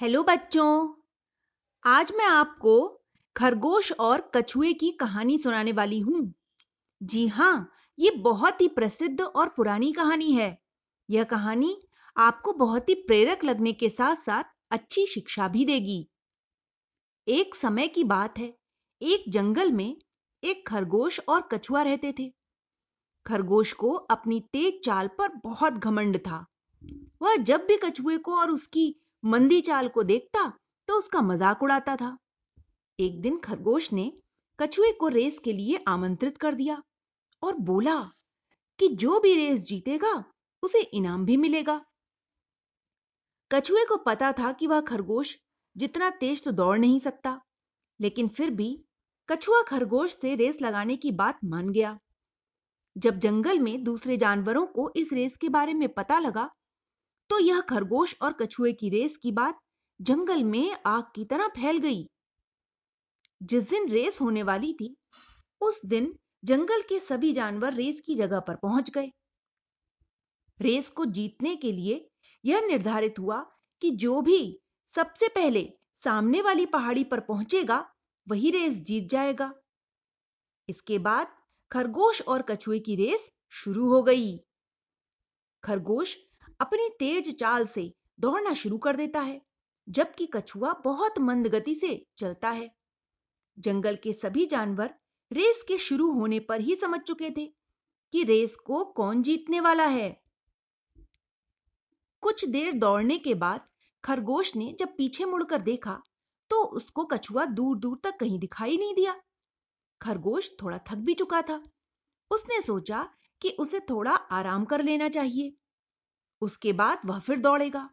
Hello बच्चों। आज मैं आपको खरगोश और कछुए की कहानी सुनाने वाली हूँ। जी हाँ, ये बहुत ही प्रसिद्ध और पुरानी कहानी है। यह कहानी आपको बहुत ही प्रेरक लगने के साथ-साथ अच्छी शिक्षा भी देगी। एक समय की बात है, एक जंगल में एक खरगोश और कछुआ रहते थे। खरगोश को अपनी तेज चाल पर बहुत घमंड था। वह जब भी कछुए को और उसकी मंदी चाल को देखता तो उसका मज़ाक उड़ाता था। एक दिन खरगोश ने कछुए को रेस के लिए आमंत्रित कर दिया और बोला कि जो भी रेस जीतेगा, उसे इनाम भी मिलेगा। कछुए को पता था कि वह खरगोश जितना तेज तो दौड़ नहीं सकता, लेकिन फिर भी कछुआ खरगोश से रेस लगाने की बात मान गया। जब जंगल में दूसरे जानवरों को इस रेस के बारे में पता लगा तो यह खरगोश और कछुए की रेस की बात जंगल में आग की तरह फैल गई। जिस दिन रेस होने वाली थी, उस दिन जंगल के सभी जानवर रेस की जगह पर पहुँच गए। रेस को जीतने के लिए यह निर्धारित हुआ कि जो भी सबसे पहले सामने वाली पहाड़ी पर पहुंचेगा, वही रेस जीत जाएगा। इसके बाद खरगोश और कछुए की रेस शुरू हो गई। खरगोश अपनी तेज चाल से दौड़ना शुरू कर देता है, जबकि कछुआ बहुत मंद गति से चलता है। जंगल के सभी जानवर रेस के शुरू होने पर ही समझ चुके थे कि रेस को कौन जीतने वाला है। कुछ देर दौड़ने के बाद खरगोश ने जब पीछे मुड़कर देखा तो उसको कछुआ दूर दूर तक कहीं दिखाई नहीं दिया। खरगोश थोड़ा थक भी चुका था। उसने सोचा कि उसे थोड़ा आराम कर लेना चाहिए। उसके बाद वह फिर दौड़ेगा।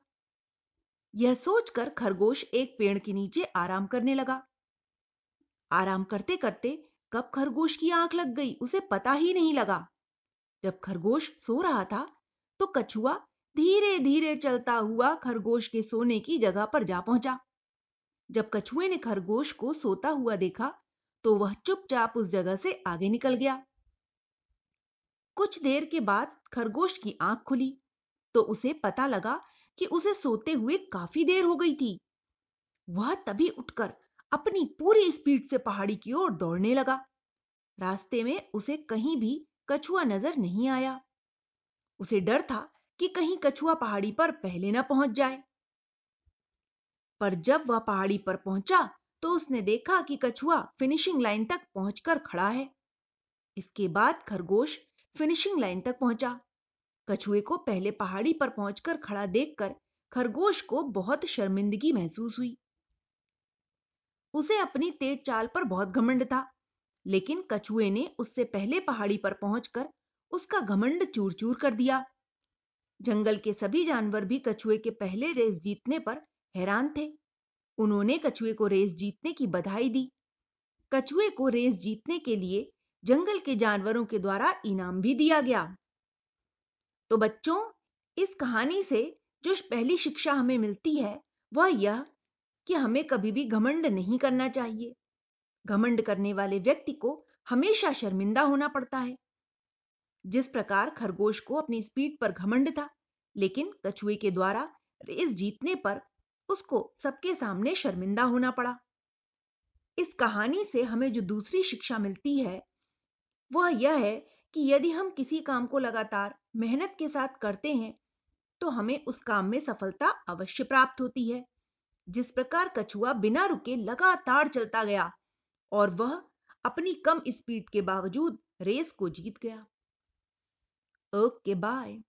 यह सोचकर खरगोश एक पेड़ के नीचे आराम करने लगा। आराम करते करते कब खरगोश की आँख लग गई, उसे पता ही नहीं लगा। जब खरगोश सो रहा था तो कछुआ धीरे धीरे चलता हुआ खरगोश के सोने की जगह पर जा पहुँचा। जब कछुए ने खरगोश को सोता हुआ देखा तो वह चुपचाप उस जगह से आगे निकल गया। कुछ देर के बाद खरगोश की आँख खुली। तो उसे पता लगा कि उसे सोते हुए काफ़ी देर हो गई थी। वह तभी उठकर अपनी पूरी स्पीड से पहाड़ी की ओर दौड़ने लगा। रास्ते में उसे कहीं भी कछुआ नज़र नहीं आया। उसे डर था कि कहीं कछुआ पहाड़ी पर पहले ना पहुँच जाए। पर जब वह पहाड़ी पर पहुँचा तो उसने देखा कि कछुआ फिनिशिंग लाइन तक पहुंचकर खड़ा है। इसके बाद खरगोश फिनिशिंग लाइन तक पहुँचा। कछुए को पहले पहाड़ी पर पहुंचकर खड़ा देखकर खरगोश को बहुत शर्मिंदगी महसूस हुई। उसे अपनी तेज चाल पर बहुत घमंड था, लेकिन कछुए ने उससे पहले पहाड़ी पर पहुंचकर उसका घमंड चूर चूर कर दिया। जंगल के सभी जानवर भी कछुए के पहले रेस जीतने पर हैरान थे। उन्होंने कछुए को रेस जीतने की बधाई दी। कछुए को रेस जीतने के लिए जंगल के जानवरों के द्वारा इनाम भी दिया गया। तो बच्चों, इस कहानी से जो पहली शिक्षा हमें मिलती है, वह यह कि हमें कभी भी घमंड नहीं करना चाहिए। घमंड करने वाले व्यक्ति को हमेशा शर्मिंदा होना पड़ता है। जिस प्रकार खरगोश को अपनी स्पीड पर घमंड था, लेकिन कछुए के द्वारा रेस जीतने पर उसको सबके सामने शर्मिंदा होना पड़ा। इस कहानी से हमें जो दूसरी शिक्षा मिलती है, वह यह है कि यदि हम किसी काम को लगातार मेहनत के साथ करते हैं तो हमें उस काम में सफलता अवश्य प्राप्त होती है। जिस प्रकार कछुआ बिना रुके लगातार चलता गया, और वह अपनी कम स्पीड के बावजूद रेस को जीत गया। Okay, bye.